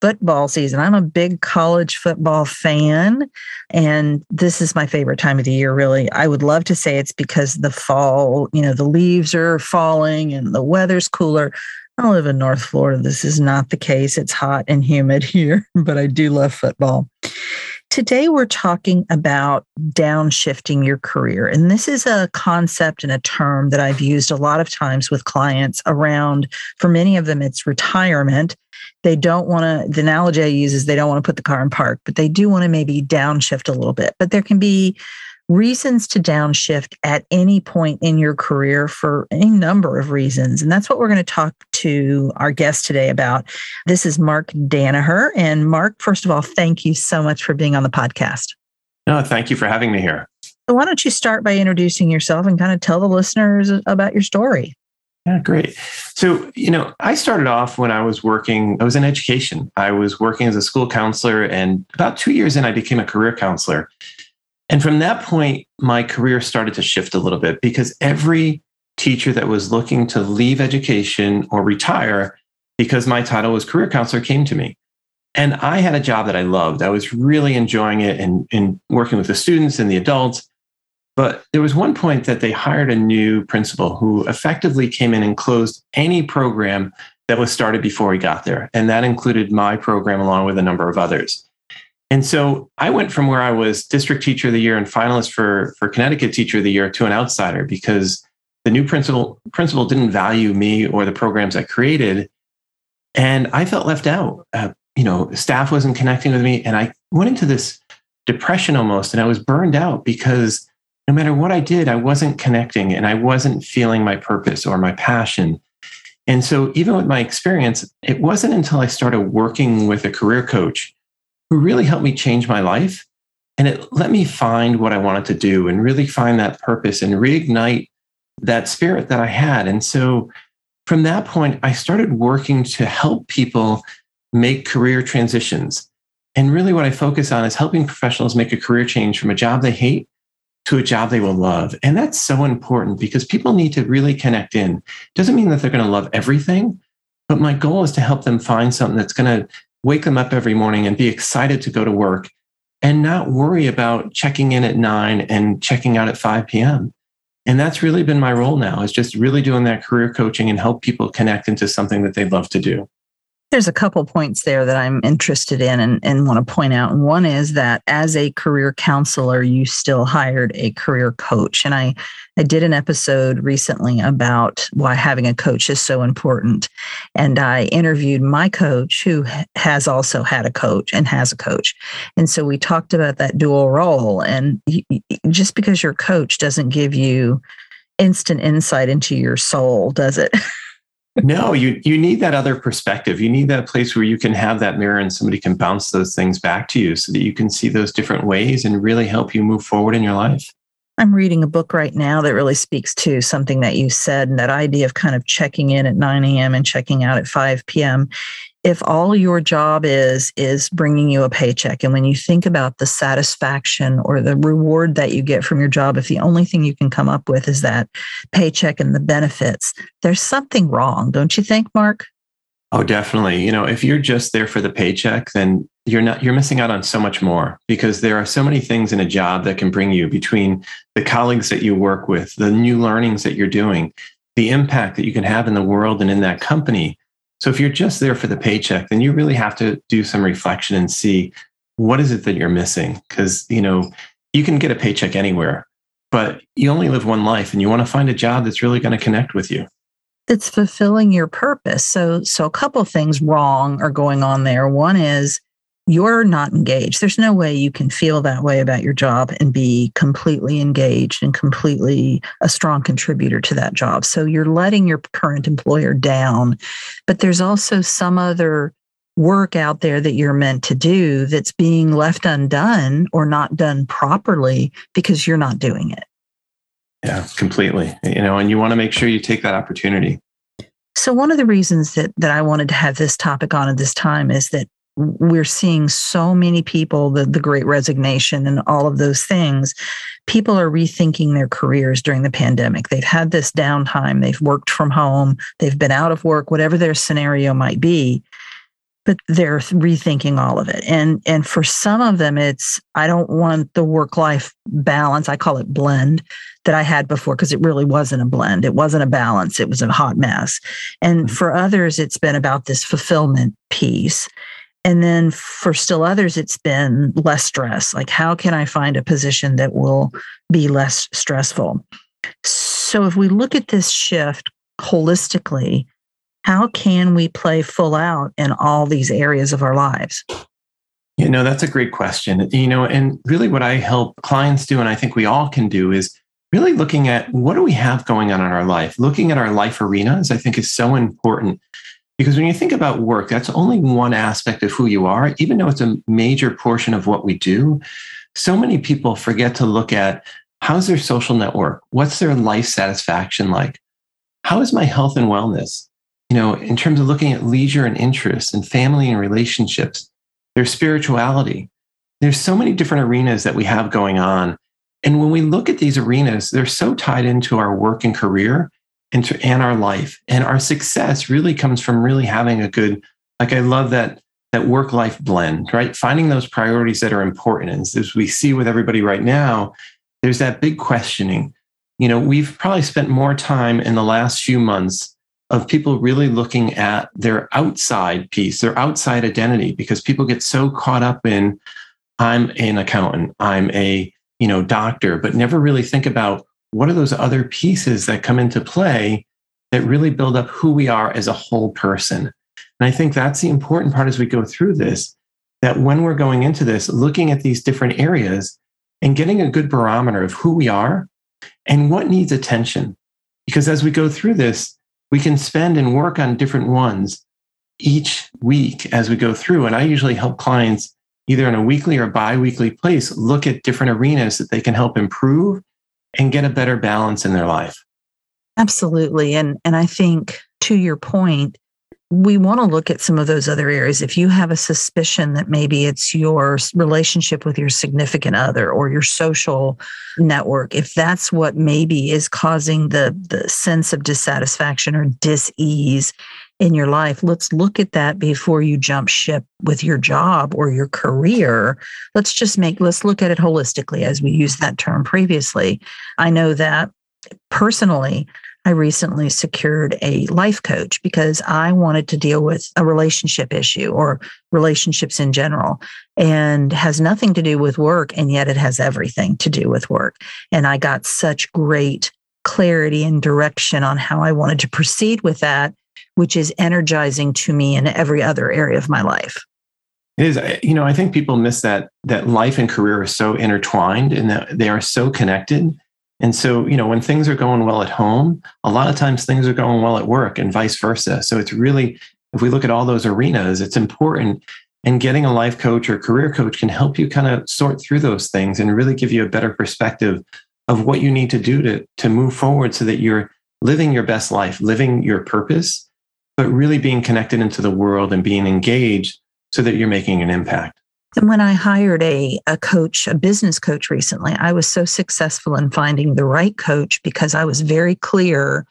football season? I'm a big college football fan, and this is my favorite time of the year, really. I would love to say it's because the fall, you know, the leaves are falling and the weather's cooler. I live in North Florida. This is not the case. It's hot and humid here, but I do love football. Today, we're talking about downshifting your career. And this is a concept and a term that I've used a lot of times with clients around, for many of them, it's retirement. They don't want to, the analogy I use is they don't want to put the car in park, but they do want to maybe downshift a little bit. But there can be reasons to downshift at any point in your career for any number of reasons. And that's what we're going to talk to our guest today about. This is Mark Danaher. And Mark, first of all, thank you so much for being on the podcast. No, thank you for having me here. So why don't you start by introducing yourself and kind of tell the listeners about your story? Yeah, great. So, you know, I started off when I was working, I was in education. I was working as a school counselor, and about two years in, I became a career counselor. And from that point, my career started to shift a little bit because every teacher that was looking to leave education or retire because my title was career counselor came to me. And I had a job that I loved. I was really enjoying it and, and working with the students and the adults. But there was one point that they hired a new principal who effectively came in and closed any program that was started before he got there. And that included my program along with a number of others. And so I went from where I was district teacher of the year and finalist for, for Connecticut teacher of the year to an outsider because the new principal principal didn't value me or the programs I created. And I felt left out. Uh, you know, staff wasn't connecting with me. And I went into this depression almost, and I was burned out because no matter what I did, I wasn't connecting and I wasn't feeling my purpose or my passion. And so, even with my experience, it wasn't until I started working with a career coach who really helped me change my life. And it let me find what I wanted to do and really find that purpose and reignite that spirit that I had. And so from that point, I started working to help people make career transitions. And really, what I focus on is helping professionals make a career change from a job they hate to a job they will love. And that's so important because people need to really connect in. Doesn't mean that they're going to love everything, but my goal is to help them find something that's going to wake them up every morning and be excited to go to work and not worry about checking in at nine and checking out at 5 p.m. And that's really been my role now is just really doing that career coaching and help people connect into something that they love to do. There's a couple points there that I'm interested in and, and want to point out. one is that as a career counselor, you still hired a career coach. And I, I did an episode recently about why having a coach is so important. And I interviewed my coach, who has also had a coach and has a coach. And so we talked about that dual role. And just because your coach doesn't give you instant insight into your soul, does it? no, you you need that other perspective. You need that place where you can have that mirror and somebody can bounce those things back to you so that you can see those different ways and really help you move forward in your life. I'm reading a book right now that really speaks to something that you said and that idea of kind of checking in at 9 a.m. and checking out at 5 p.m if all your job is is bringing you a paycheck and when you think about the satisfaction or the reward that you get from your job if the only thing you can come up with is that paycheck and the benefits there's something wrong don't you think mark? Oh definitely. You know if you're just there for the paycheck then you're not you're missing out on so much more because there are so many things in a job that can bring you between the colleagues that you work with the new learnings that you're doing the impact that you can have in the world and in that company so if you're just there for the paycheck, then you really have to do some reflection and see what is it that you're missing? Because, you know, you can get a paycheck anywhere, but you only live one life and you want to find a job that's really going to connect with you. That's fulfilling your purpose. So so a couple things wrong are going on there. One is you're not engaged there's no way you can feel that way about your job and be completely engaged and completely a strong contributor to that job so you're letting your current employer down but there's also some other work out there that you're meant to do that's being left undone or not done properly because you're not doing it. Yeah, completely. You know, and you want to make sure you take that opportunity. So one of the reasons that that I wanted to have this topic on at this time is that we're seeing so many people the the great resignation and all of those things people are rethinking their careers during the pandemic. They've had this downtime. They've worked from home. They've been out of work whatever their scenario might be but they're rethinking all of it. And and for some of them it's i don't want the work life balance i call it blend that i had before because it really wasn't a blend. It wasn't a balance. It was a hot mess. And mm-hmm. for others it's been about this fulfillment piece and then for still others it's been less stress like how can i find a position that will be less stressful so if we look at this shift holistically how can we play full out in all these areas of our lives? You know, that's a great question. You know, and really what I help clients do, and I think we all can do, is really looking at what do we have going on in our life? Looking at our life arenas, I think is so important. Because when you think about work, that's only one aspect of who you are, even though it's a major portion of what we do. So many people forget to look at how's their social network? What's their life satisfaction like? How is my health and wellness? you know, in terms of looking at leisure and interests and family and relationships, there's spirituality. There's so many different arenas that we have going on. And when we look at these arenas, they're so tied into our work and career and, and our life. And our success really comes from really having a good, like I love that that work life blend, right? Finding those priorities that are important. And as we see with everybody right now, there's that big questioning. You know, we've probably spent more time in the last few months of people really looking at their outside piece, their outside identity, because people get so caught up in, I'm an accountant, I'm a you know doctor, but never really think about what are those other pieces that come into play that really build up who we are as a whole person. And I think that's the important part as we go through this, that when we're going into this, looking at these different areas and getting a good barometer of who we are and what needs attention. Because as we go through this, we can spend and work on different ones each week as we go through. And I usually help clients either in a weekly or bi-weekly place look at different arenas that they can help improve and get a better balance in their life. Absolutely. And and I think to your point, we want to look at some of those other areas. If you have a suspicion that maybe it's your relationship with your significant other or your social network, if that's what maybe is causing the, the sense of dissatisfaction or dis-ease in your life, let's look at that before you jump ship with your job or your career. Let's just make, let's look at it holistically as we used that term previously. I know that personally, I recently secured a life coach because I wanted to deal with a relationship issue or relationships in general and has nothing to do with work. And yet it has everything to do with work. And I got such great clarity and direction on how I wanted to proceed with that, which is energizing to me in every other area of my life. It is, you know, I think people miss that that life and career are so intertwined and that they are so connected and so, you know, when things are going well at home, a lot of times things are going well at work and vice versa. So it's really, if we look at all those arenas, it's important. And getting a life coach or career coach can help you kind of sort through those things and really give you a better perspective of what you need to do to, to move forward so that you're living your best life, living your purpose, but really being connected into the world and being engaged so that you're making an impact. And when I hired a, a coach, a business coach recently, I was so successful in finding the right coach because I was very clear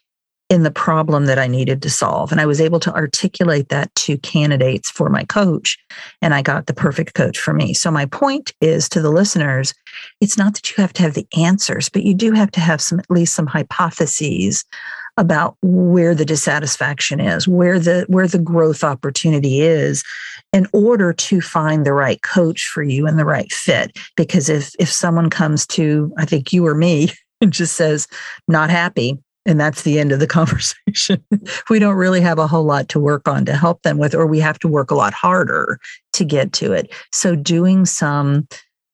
in the problem that I needed to solve. And I was able to articulate that to candidates for my coach. And I got the perfect coach for me. So, my point is to the listeners it's not that you have to have the answers, but you do have to have some, at least some hypotheses about where the dissatisfaction is, where the where the growth opportunity is in order to find the right coach for you and the right fit because if if someone comes to I think you or me and just says, not happy, and that's the end of the conversation. we don't really have a whole lot to work on to help them with, or we have to work a lot harder to get to it. So, doing some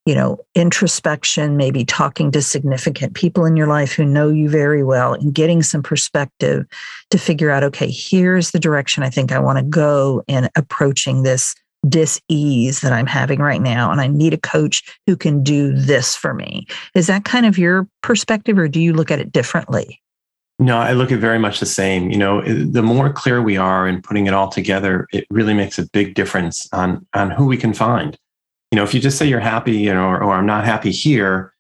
you know, introspection, maybe talking to significant people in your life who know you very well and getting some perspective to figure out, okay, here's the direction I think I want to go in approaching this dis-ease that I'm having right now. And I need a coach who can do this for me. Is that kind of your perspective or do you look at it differently? No, I look at very much the same. You know, the more clear we are in putting it all together, it really makes a big difference on on who we can find. You know, if you just say you're happy, you know, or, or I'm not happy here,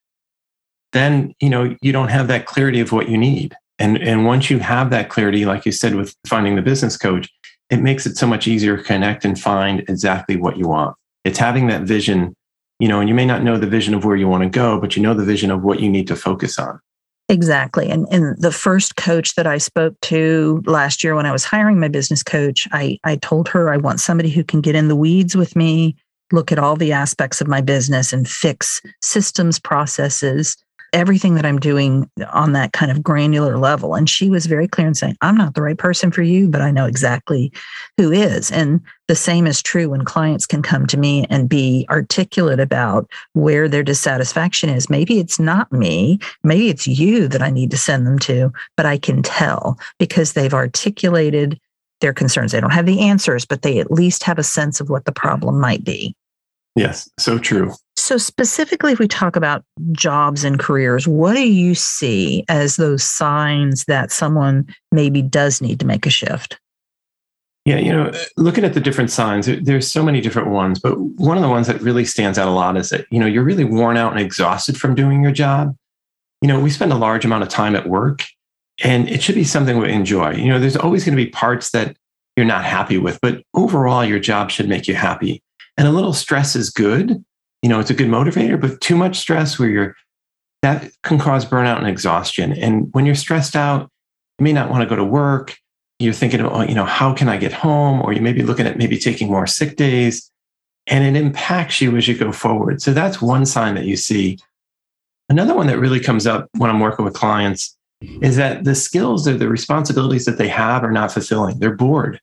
then you know you don't have that clarity of what you need. And and once you have that clarity, like you said with finding the business coach, it makes it so much easier to connect and find exactly what you want. It's having that vision, you know, and you may not know the vision of where you want to go, but you know the vision of what you need to focus on. Exactly. And and the first coach that I spoke to last year when I was hiring my business coach, I I told her I want somebody who can get in the weeds with me, look at all the aspects of my business and fix systems, processes, everything that I'm doing on that kind of granular level. And she was very clear in saying, I'm not the right person for you, but I know exactly who is. And the same is true when clients can come to me and be articulate about where their dissatisfaction is. Maybe it's not me, maybe it's you that I need to send them to, but I can tell because they've articulated their concerns. They don't have the answers, but they at least have a sense of what the problem might be. Yes, so true. So, specifically, if we talk about jobs and careers, what do you see as those signs that someone maybe does need to make a shift? Yeah, you know, looking at the different signs, there's so many different ones, but one of the ones that really stands out a lot is that, you know, you're really worn out and exhausted from doing your job. You know, we spend a large amount of time at work and it should be something we enjoy. You know, there's always going to be parts that you're not happy with, but overall, your job should make you happy. And a little stress is good. You know, it's a good motivator, but too much stress where you're that can cause burnout and exhaustion. And when you're stressed out, you may not want to go to work. You're thinking, oh, you know, how can I get home? Or you may be looking at maybe taking more sick days. And it impacts you as you go forward. So that's one sign that you see. Another one that really comes up when I'm working with clients is that the skills or the responsibilities that they have are not fulfilling. They're bored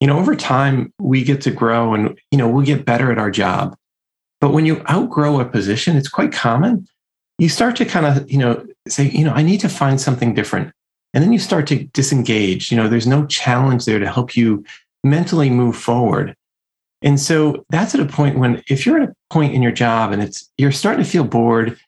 you know, over time, we get to grow and, you know, we'll get better at our job. But when you outgrow a position, it's quite common. You start to kind of, you know, say, you know, I need to find something different. And then you start to disengage. You know, there's no challenge there to help you mentally move forward. And so that's at a point when, if you're at a point in your job and it's, you're starting to feel bored,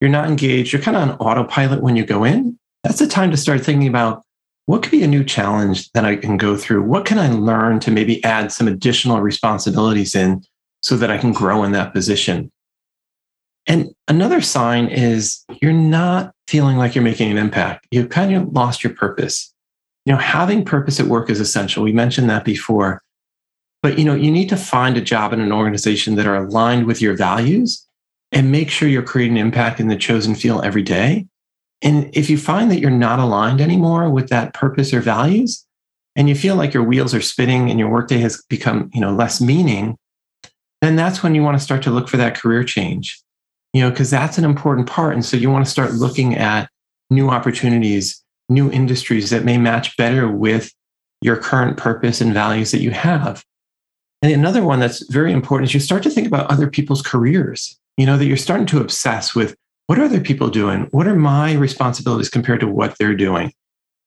you're not engaged, you're kind of on autopilot when you go in, that's the time to start thinking about what could be a new challenge that I can go through? What can I learn to maybe add some additional responsibilities in so that I can grow in that position? And another sign is you're not feeling like you're making an impact. You've kind of lost your purpose. You know, having purpose at work is essential. We mentioned that before. But you know, you need to find a job in an organization that are aligned with your values and make sure you're creating impact in the chosen field every day. And if you find that you're not aligned anymore with that purpose or values, and you feel like your wheels are spinning and your workday has become, you know, less meaning, then that's when you want to start to look for that career change. You know, because that's an important part. And so you want to start looking at new opportunities, new industries that may match better with your current purpose and values that you have. And another one that's very important is you start to think about other people's careers. You know, that you're starting to obsess with what are other people doing? What are my responsibilities compared to what they're doing?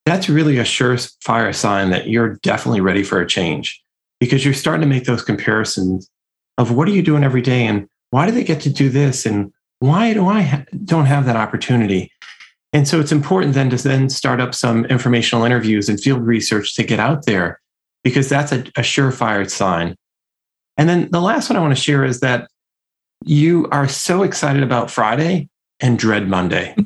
That's really a surefire sign that you're definitely ready for a change because you're starting to make those comparisons of what are you doing every day and why do they get to do this and why do I ha- don't have that opportunity? And so it's important then to then start up some informational interviews and field research to get out there because that's a, a surefire sign. And then the last one I want to share is that you are so excited about Friday and dread Monday.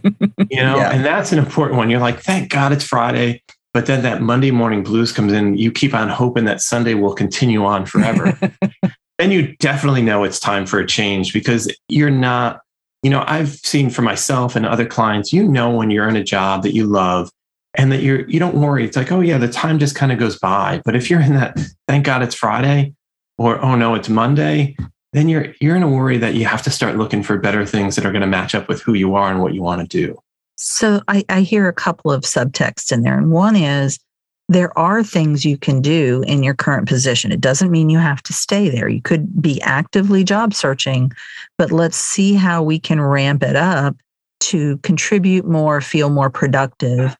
You know, yeah. and that's an important one. You're like, thank God it's Friday. But then that Monday morning blues comes in. You keep on hoping that Sunday will continue on forever. then you definitely know it's time for a change because you're not, you know, I've seen for myself and other clients, you know, when you're in a job that you love and that you're, you don't worry. It's like, oh, yeah, the time just kind of goes by. But if you're in that, thank God it's Friday or, oh, no, it's Monday, then you're you're in a worry that you have to start looking for better things that are going to match up with who you are and what you want to do. So I, I hear a couple of subtexts in there. And one is there are things you can do in your current position. It doesn't mean you have to stay there. You could be actively job searching, but let's see how we can ramp it up to contribute more, feel more productive,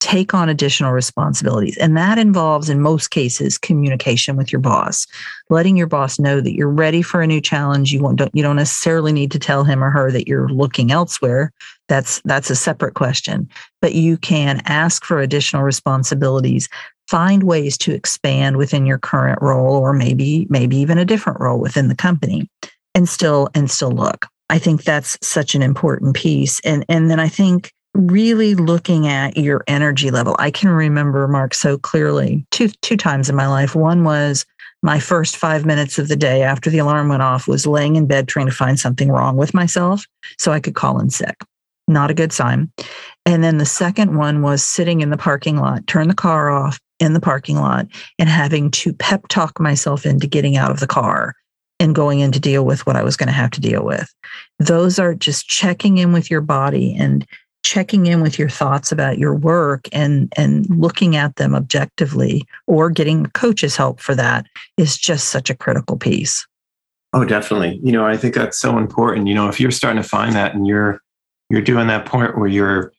take on additional responsibilities. And that involves, in most cases, communication with your boss, letting your boss know that you're ready for a new challenge. You, won't, don't, you don't necessarily need to tell him or her that you're looking elsewhere. That's, that's a separate question. But you can ask for additional responsibilities, find ways to expand within your current role or maybe maybe even a different role within the company and still and still look i think that's such an important piece and and then i think really looking at your energy level. I can remember Mark so clearly two two times in my life. One was my first 5 minutes of the day after the alarm went off was laying in bed trying to find something wrong with myself so I could call in sick. Not a good sign. And then the second one was sitting in the parking lot, turn the car off in the parking lot and having to pep talk myself into getting out of the car and going in to deal with what I was going to have to deal with. Those are just checking in with your body and checking in with your thoughts about your work and and looking at them objectively or getting coach's help for that is just such a critical piece. Oh definitely. You know i think that's so important. You know if you're starting to find that and you're you're doing that point where you're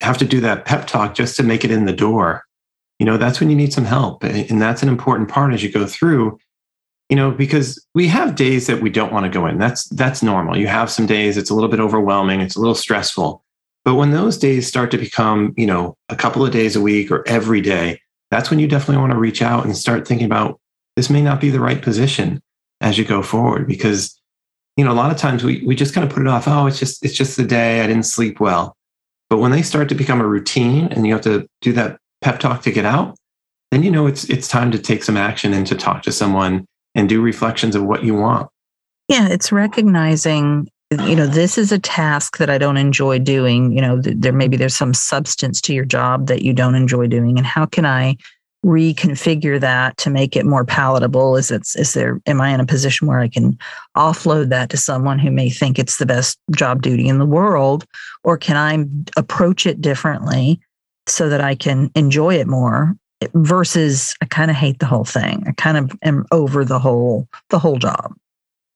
have to do that pep talk just to make it in the door you know that's when you need some help. And that's an important part as you go through you know because we have days that we don't want to go in. That's that's normal. You have some days it's a little bit overwhelming it's a little stressful but when those days start to become, you know, a couple of days a week or every day, that's when you definitely want to reach out and start thinking about this may not be the right position as you go forward because you know a lot of times we we just kind of put it off oh it's just it's just the day i didn't sleep well. But when they start to become a routine and you have to do that pep talk to get out then you know it's it's time to take some action and to talk to someone and do reflections of what you want. Yeah it's recognizing you know this is a task that i don't enjoy doing. You know there maybe there's some substance to your job that you don't enjoy doing and how can i reconfigure that to make it more palatable? Is it is there am i in a position where i can offload that to someone who may think it's the best job duty in the world? Or can i approach it differently so that i can enjoy it more versus i kind of hate the whole thing. I kind of am over the whole the whole job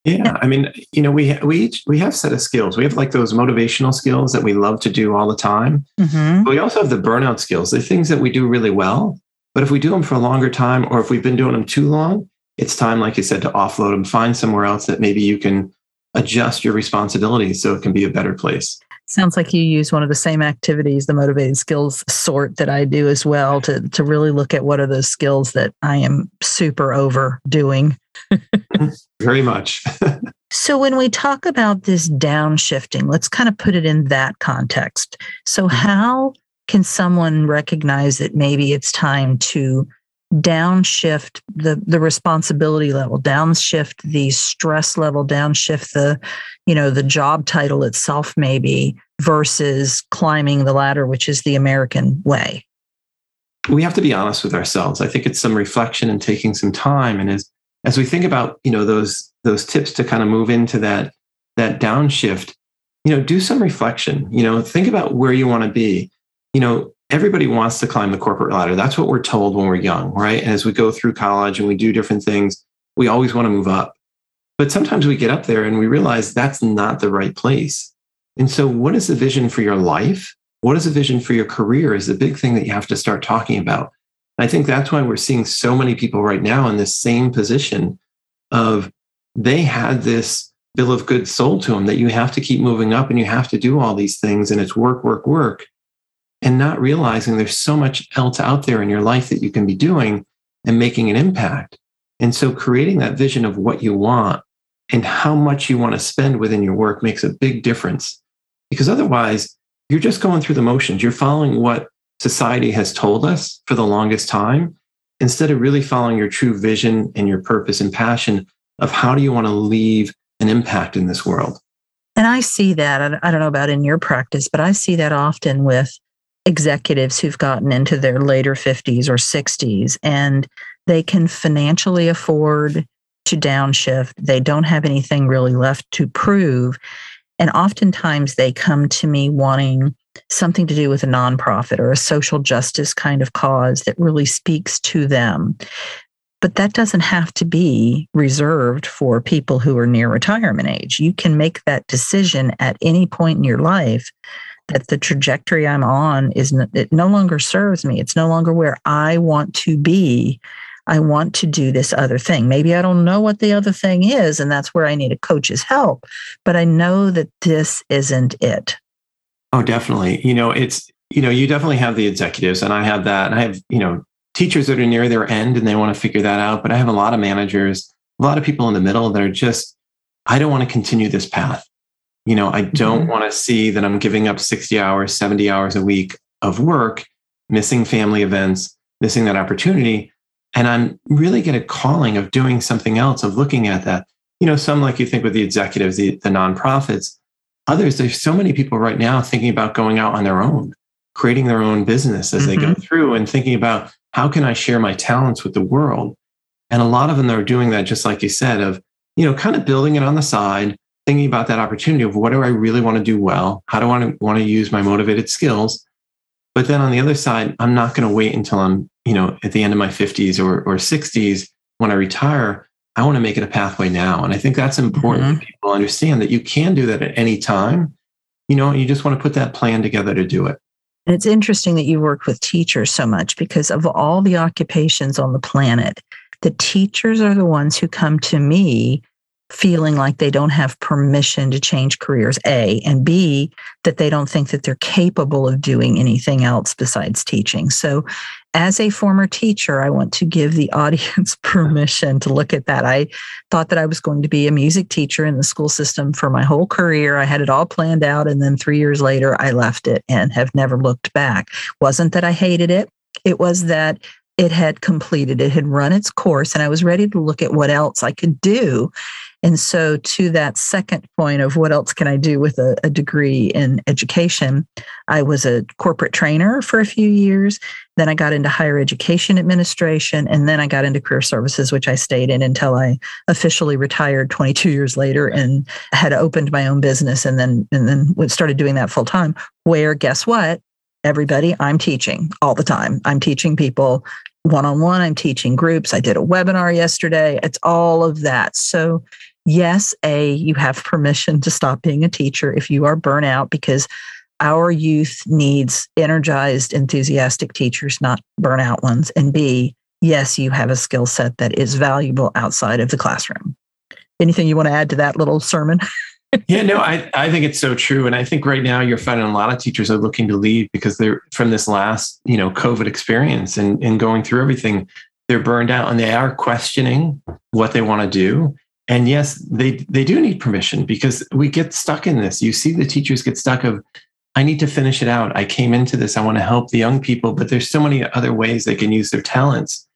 yeah, I mean, you know, we we each, we have set of skills. We have like those motivational skills that we love to do all the time. Mm-hmm. But we also have the burnout skills, the things that we do really well. But if we do them for a longer time, or if we've been doing them too long, it's time, like you said, to offload them. Find somewhere else that maybe you can adjust your responsibilities so it can be a better place. Sounds like you use one of the same activities, the motivated skills sort that I do as well, to to really look at what are those skills that I am super overdoing Very much. so, when we talk about this downshifting, let's kind of put it in that context. So, mm-hmm. how can someone recognize that maybe it's time to downshift the the responsibility level downshift the stress level downshift the you know the job title itself maybe versus climbing the ladder which is the american way. We have to be honest with ourselves. I think it's some reflection and taking some time. And as as we think about you know those those tips to kind of move into that that downshift you know do some reflection. You know think about where you want to be. You know everybody wants to climb the corporate ladder. That's what we're told when we're young right? And as we go through college and we do different things we always want to move up. But sometimes we get up there and we realize that's not the right place. And so what is the vision for your life? What is the vision for your career is the big thing that you have to start talking about. I think that's why we're seeing so many people right now in this same position of they had this bill of goods sold to them that you have to keep moving up and you have to do all these things and it's work, work, work. And not realizing there's so much else out there in your life that you can be doing and making an impact. And so creating that vision of what you want and how much you want to spend within your work makes a big difference. Because otherwise, you're just going through the motions. You're following what society has told us for the longest time, instead of really following your true vision and your purpose and passion of how do you want to leave an impact in this world. And I see that. I don't know about in your practice, but I see that often with executives who've gotten into their later 50s or 60s and they can financially afford to downshift. They don't have anything really left to prove. And oftentimes they come to me wanting something to do with a nonprofit or a social justice kind of cause that really speaks to them. But that doesn't have to be reserved for people who are near retirement age. You can make that decision at any point in your life that the trajectory I'm on is it no longer serves me. It's no longer where I want to be. I want to do this other thing. Maybe I don't know what the other thing is, and that's where I need a coach's help. But I know that this isn't it. Oh, definitely. You know, it's, you know, you definitely have the executives, and I have that. I have, you know, teachers that are near their end and they want to figure that out. But I have a lot of managers, a lot of people in the middle that are just, I don't want to continue this path. You know, I don't mm-hmm. want to see that I'm giving up 60 hours, 70 hours a week of work, missing family events, missing that opportunity. And I'm really get a calling of doing something else, of looking at that. You know, some like you think with the executives, the, the nonprofits, others, there's so many people right now thinking about going out on their own, creating their own business as mm-hmm. they go mm-hmm. through and thinking about how can I share my talents with the world? And a lot of them are doing that, just like you said, of, you know, kind of building it on the side, thinking about that opportunity of what do I really want to do well? How do I want to, want to use my motivated skills? But then on the other side, I'm not going to wait until I'm, you know, at the end of my 50s or, or 60s when I retire. I want to make it a pathway now. And I think that's important mm-hmm. that people understand that you can do that at any time. You know, you just want to put that plan together to do it. And it's interesting that you work with teachers so much because of all the occupations on the planet, the teachers are the ones who come to me feeling like they don't have permission to change careers, A, and B, that they don't think that they're capable of doing anything else besides teaching. So, as a former teacher, I want to give the audience permission to look at that. I thought that I was going to be a music teacher in the school system for my whole career. I had it all planned out. And then three years later, I left it and have never looked back. Wasn't that I hated it, it was that it had completed, it had run its course, and I was ready to look at what else I could do. And so, to that second point of what else can I do with a, a, degree in education, I was a corporate trainer for a few years. Then I got into higher education administration, and then I got into career services, which I stayed in until I officially retired 22 years later and had opened my own business, and then and then started doing that full time. Where guess what? Everybody, I'm teaching all the time. I'm teaching people one on one. I'm teaching groups. I did a webinar yesterday. It's all of that. So yes, A, you have permission to stop being a teacher if you are burnout because our youth needs energized, enthusiastic teachers, not burnout ones. And B, yes, you have a skill set that is valuable outside of the classroom. Anything you want to add to that little sermon? yeah, no, I, I think it's so true. And I think right now you're finding a lot of teachers are looking to leave because they're from this last, you know, COVID experience and, and going through everything, they're burned out and they are questioning what they want to do. And yes they they do need permission because we get stuck in this. You see the teachers get stuck of i need to finish it out. I came into this. I want to help the young people. But there's so many other ways they can use their talents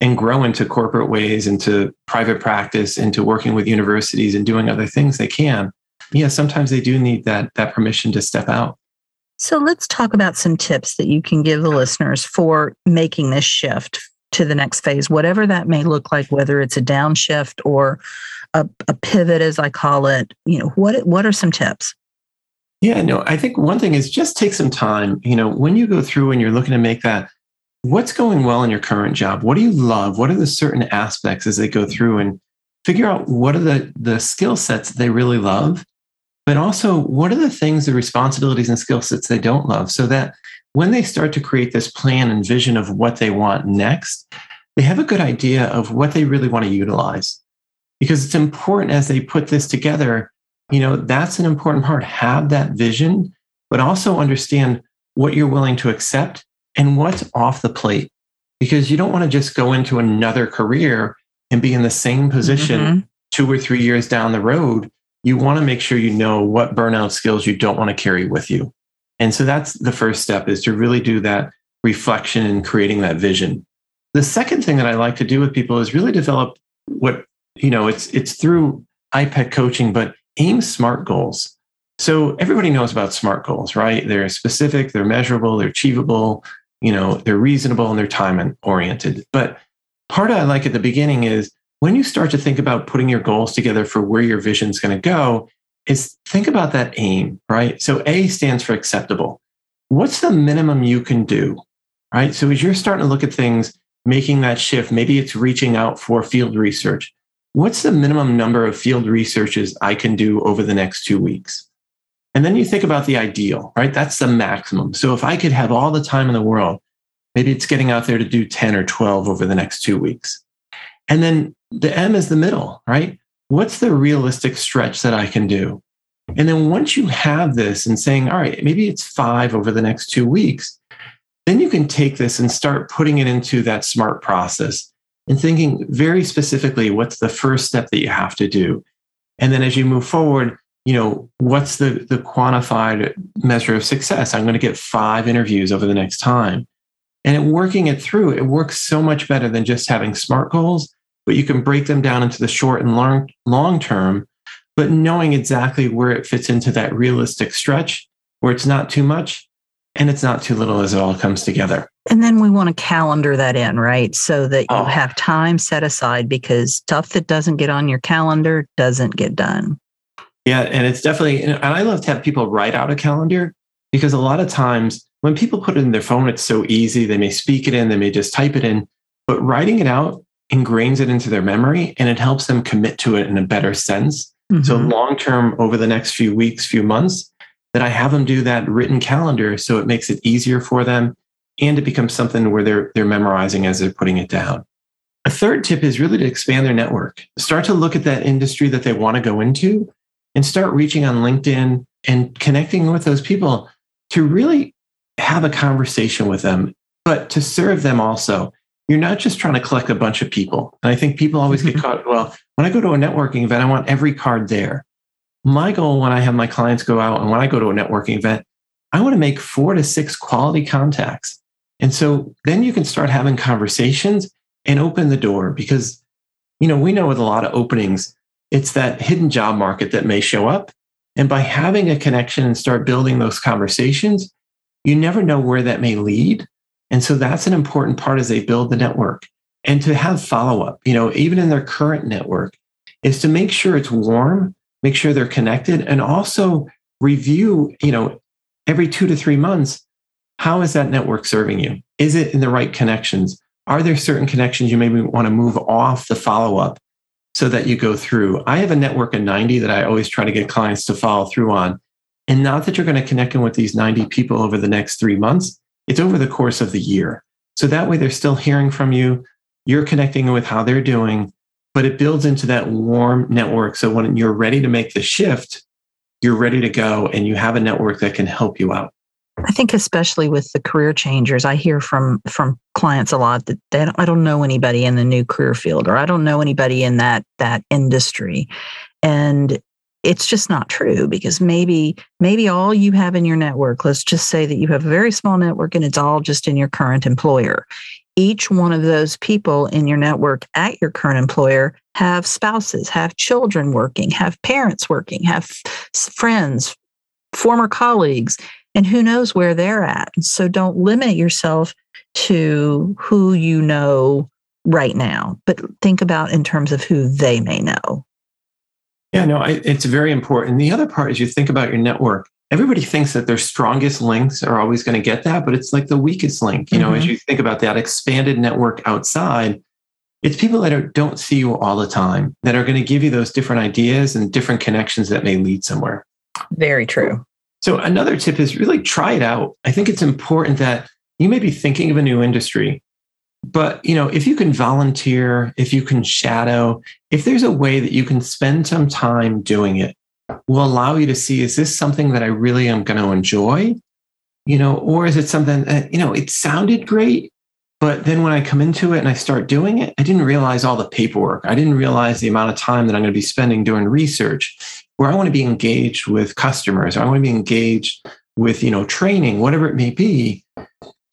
and grow into corporate ways into private practice into working with universities and doing other things they can yeah sometimes they do need that that permission to step out so let's talk about some tips that you can give the listeners for making this shift to the next phase, whatever that may look like, whether it's a downshift or a, a pivot, as I call it. You know, what what are some tips? Yeah, no, I think one thing is just take some time. You know, when you go through and you're looking to make that, what's going well in your current job? What do you love? What are the certain aspects as they go through and figure out what are the the skill sets they really love, but also what are the things, the responsibilities and skill sets they don't love, so that when they start to create this plan and vision of what they want next, they have a good idea of what they really want to utilize. Because it's important as they put this together, you know, that's an important part. Have that vision, but also understand what you're willing to accept and what's off the plate. Because you don't want to just go into another career and be in the same position mm-hmm. two or three years down the road. You want to make sure you know what burnout skills you don't want to carry with you. And so that's the first step is to really do that reflection and creating that vision. The second thing that I like to do with people is really develop what, you know, it's it's through IPEC coaching, but aim smart goals. So everybody knows about smart goals, right? They're specific, they're measurable, they're achievable, you know, they're reasonable and they're time oriented. But part I like at the beginning is when you start to think about putting your goals together for where your vision is going to go, is think about that aim, right? So A stands for acceptable. what's the minimum you can do? Right. So as you're starting to look at things, making that shift, maybe it's reaching out for field research. What's the minimum number of field researches I can do over the next two weeks? And then you think about the ideal, right? That's the maximum. So if I could have all the time in the world, maybe it's getting out there to do 10 or 12 over the next two weeks. And then the M is the middle, right? What's the realistic stretch that I can do? And then once you have this and saying, all right, maybe it's five over the next two weeks, then you can take this and start putting it into that smart process and thinking very specifically what's the first step that you have to do. And then as you move forward, you know, what's the, the quantified measure of success? I'm going to get five interviews over the next time. And working it through, it works so much better than just having SMART goals, but you can break them down into the short and long, long term, but knowing exactly where it fits into that realistic stretch where it's not too much and it's not too little as it all comes together. And then we want to calendar that in, right? So that you oh. have time set aside because stuff that doesn't get on your calendar doesn't get done. Yeah. And it's definitely, and I love to have people write out a calendar because a lot of times when people put it in their phone, it's so easy. They may speak it in, they may just type it in, but writing it out ingrains it into their memory and it helps them commit to it in a better sense. Mm-hmm. So, long term, over the next few weeks, few months, that I have them do that written calendar so it makes it easier for them and it becomes something where they're, they're memorizing as they're putting it down. A third tip is really to expand their network. Start to look at that industry that they want to go into and start reaching on LinkedIn and connecting with those people to really have a conversation with them, but to serve them also. You're not just trying to collect a bunch of people. And I think people always get mm-hmm. caught. Well, when I go to a networking event, I want every card there. My goal when I have my clients go out and when I go to a networking event, I want to make four to six quality contacts. And so then you can start having conversations and open the door because, you know, we know with a lot of openings, it's that hidden job market that may show up. And by having a connection and start building those conversations, you never know where that may lead. And so that's an important part as they build the network and to have follow up, you know, even in their current network, is to make sure it's warm, make sure they're connected, and also review, you know, every two to three months, how is that network serving you? Is it in the right connections? Are there certain connections you maybe want to move off the follow up so that you go through? I have a network of 90 that I always try to get clients to follow through on. And not that you're going to connect in with these 90 people over the next three months, it's over the course of the year. So that way they're still hearing from you. You're connecting with how they're doing, but it builds into that warm network. So when you're ready to make the shift, you're ready to go and you have a network that can help you out. I think especially with the career changers, I hear from from clients a lot that they don't, I don't know anybody in the new career field or I don't know anybody in that that industry. And it's just not true because maybe maybe all you have in your network let's just say that you have a very small network and it's all just in your current employer each one of those people in your network at your current employer have spouses have children working have parents working have friends former colleagues and who knows where they're at so don't limit yourself to who you know right now but think about in terms of who they may know yeah, no, I, it's very important. The other part is you think about your network. Everybody thinks that their strongest links are always going to get that, but it's like the weakest link. You mm-hmm. know, as mm-hmm. you think about that expanded network outside, it's people that are, don't see you all the time that are going to give you those different ideas and different connections that may lead somewhere. Very true. So another tip is really try it out. I think it's important that you may be thinking of a new industry but you know if you can volunteer if you can shadow if there's a way that you can spend some time doing it will allow you to see is this something that i really am going to enjoy? You know or is it something that you know it sounded great but then when i come into it and i start doing it i didn't realize all the paperwork. I didn't realize the amount of time that i'm going to be spending doing research where i want to be engaged with customers i want to be engaged with you know training whatever it may be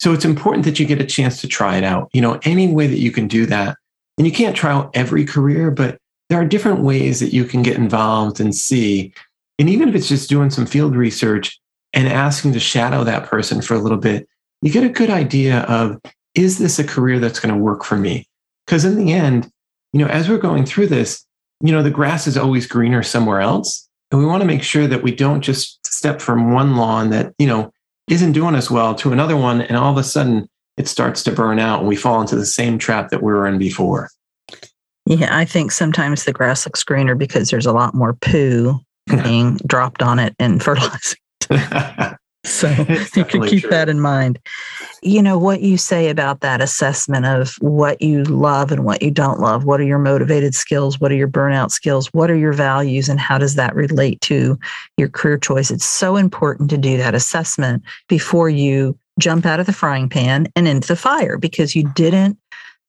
so it's important that you get a chance to try it out. You know, any way that you can do that. And you can't try out every career, but there are different ways that you can get involved and see. And even if it's just doing some field research and asking to shadow that person for a little bit, you get a good idea of is this a career that's going to work for me? Because in the end, you know, as we're going through this, you know, the grass is always greener somewhere else. And we want to make sure that we don't just step from one lawn that, you know, isn't doing as well to another one. And all of a sudden it starts to burn out and we fall into the same trap that we were in before. Yeah, I think sometimes the grass looks greener because there's a lot more poo being dropped on it and fertilizing. so you can keep true. that in mind. You know, what you say about that assessment of what you love and what you don't love. What are your motivated skills? What are your burnout skills? What are your values? And how does that relate to your career choice? It's so important to do that assessment before you jump out of the frying pan and into the fire because you didn't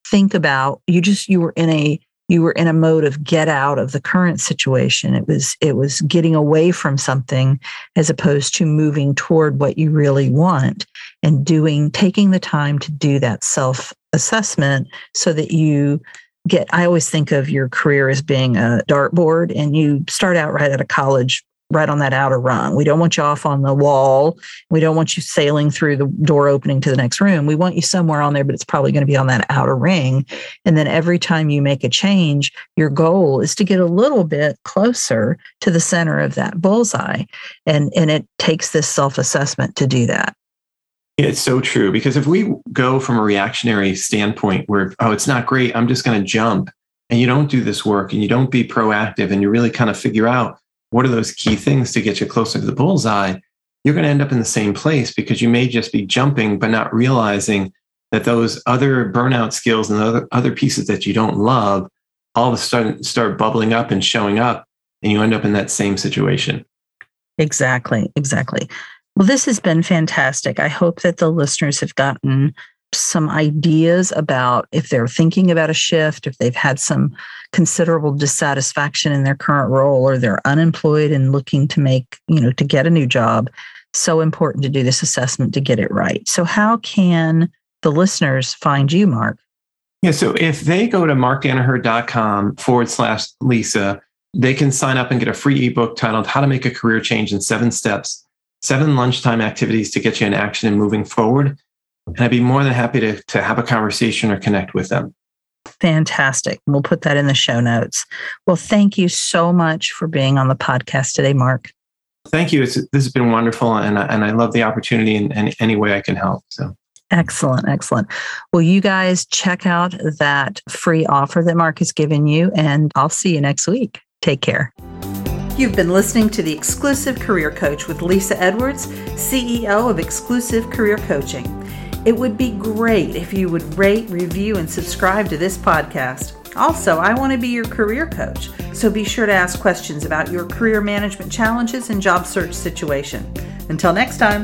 think about you just you were in a you were in a mode of get out of the current situation. It was it was getting away from something as opposed to moving toward what you really want and doing taking the time to do that self assessment so that you get i always think of your career as being a dartboard and you start out right at a college right on that outer rung. We don't want you off on the wall. We don't want you sailing through the door opening to the next room. We want you somewhere on there, but it's probably going to be on that outer ring. And then every time you make a change, your goal is to get a little bit closer to the center of that bullseye. And, and it takes this self assessment to do that. It's so true because if we go from a reactionary standpoint where, oh, it's not great, I'm just going to jump, and you don't do this work and you don't be proactive and you really kind of figure out, what are those key things to get you closer to the bullseye, you're going to end up in the same place because you may just be jumping, but not realizing that those other burnout skills and other, other pieces that you don't love all of a sudden start bubbling up and showing up, and you end up in that same situation. Exactly. Exactly. Well, this has been fantastic. I hope that the listeners have gotten some ideas about if they're thinking about a shift, if they've had some considerable dissatisfaction in their current role or they're unemployed and looking to make, you know, to get a new job. So important to do this assessment to get it right. So, how can the listeners find you, Mark? Yeah, so if they go to markdanaher.com forward slash Lesa, they can sign up and get a free ebook titled How to Make a Career Change in Seven Steps, Seven Lunchtime Activities to Get You in Action and Moving Forward. And I'd be more than happy to, to have a conversation or connect with them. Fantastic. We'll put that in the show notes. Well, thank you so much for being on the podcast today, Mark. Thank you. It's, this has been wonderful, and, and I love the opportunity in, in any way I can help. So. Excellent, excellent. Well, you guys check out that free offer that Mark has given you, and I'll see you next week. Take care. You've been listening to the Exclusive Career Coach with Lesa Edwards, CEO of Exclusive Career Coaching. It would be great if you would rate, review, and subscribe to this podcast. Also, I want to be your career coach, so be sure to ask questions about your career management challenges and job search situation. Until next time.